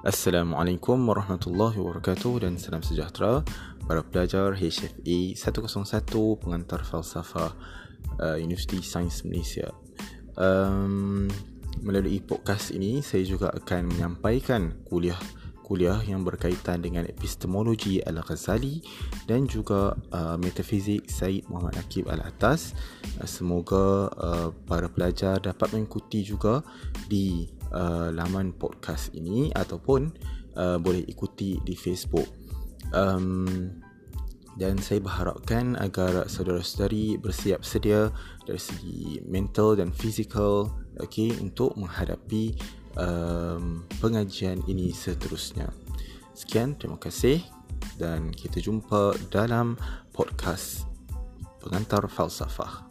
Assalamualaikum warahmatullahi wabarakatuh dan salam sejahtera para pelajar HFA 101 pengantar falsafah uh, Universiti Sains Malaysia. Um, melalui podcast ini saya juga akan menyampaikan kuliah kuliah yang berkaitan dengan epistemologi Al-Ghazali dan juga uh, metafizik Said Muhammad Akib Al-Atas. Uh, semoga uh, para pelajar dapat mengikuti juga di uh, laman podcast ini ataupun uh, boleh ikuti di Facebook. Um, dan saya berharapkan agar saudara-saudari bersiap sedia dari segi mental dan fizikal okay, untuk menghadapi um, pengajian ini seterusnya. Sekian, terima kasih dan kita jumpa dalam podcast Pengantar Falsafah.